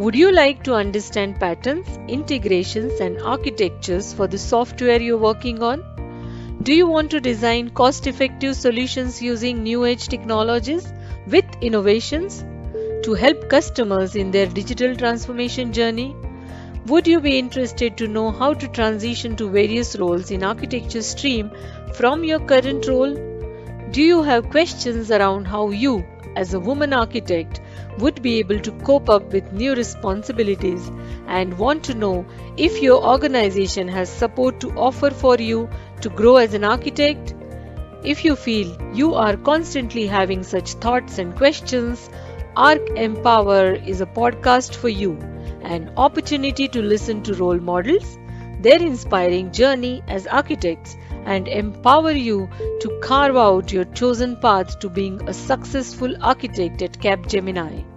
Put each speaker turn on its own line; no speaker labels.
Would you like to understand patterns, integrations, and architectures for the software you're working on? Do you want to design cost effective solutions using new age technologies with innovations to help customers in their digital transformation journey? Would you be interested to know how to transition to various roles in architecture stream from your current role? Do you have questions around how you, as a woman architect, would be able to cope up with new responsibilities and want to know if your organization has support to offer for you to grow as an architect? If you feel you are constantly having such thoughts and questions, ArchEmpower is a podcast for you, an opportunity to listen to role models, their inspiring journey as architects, and empower you to carve out your chosen path to being a successful architect at Capgemini.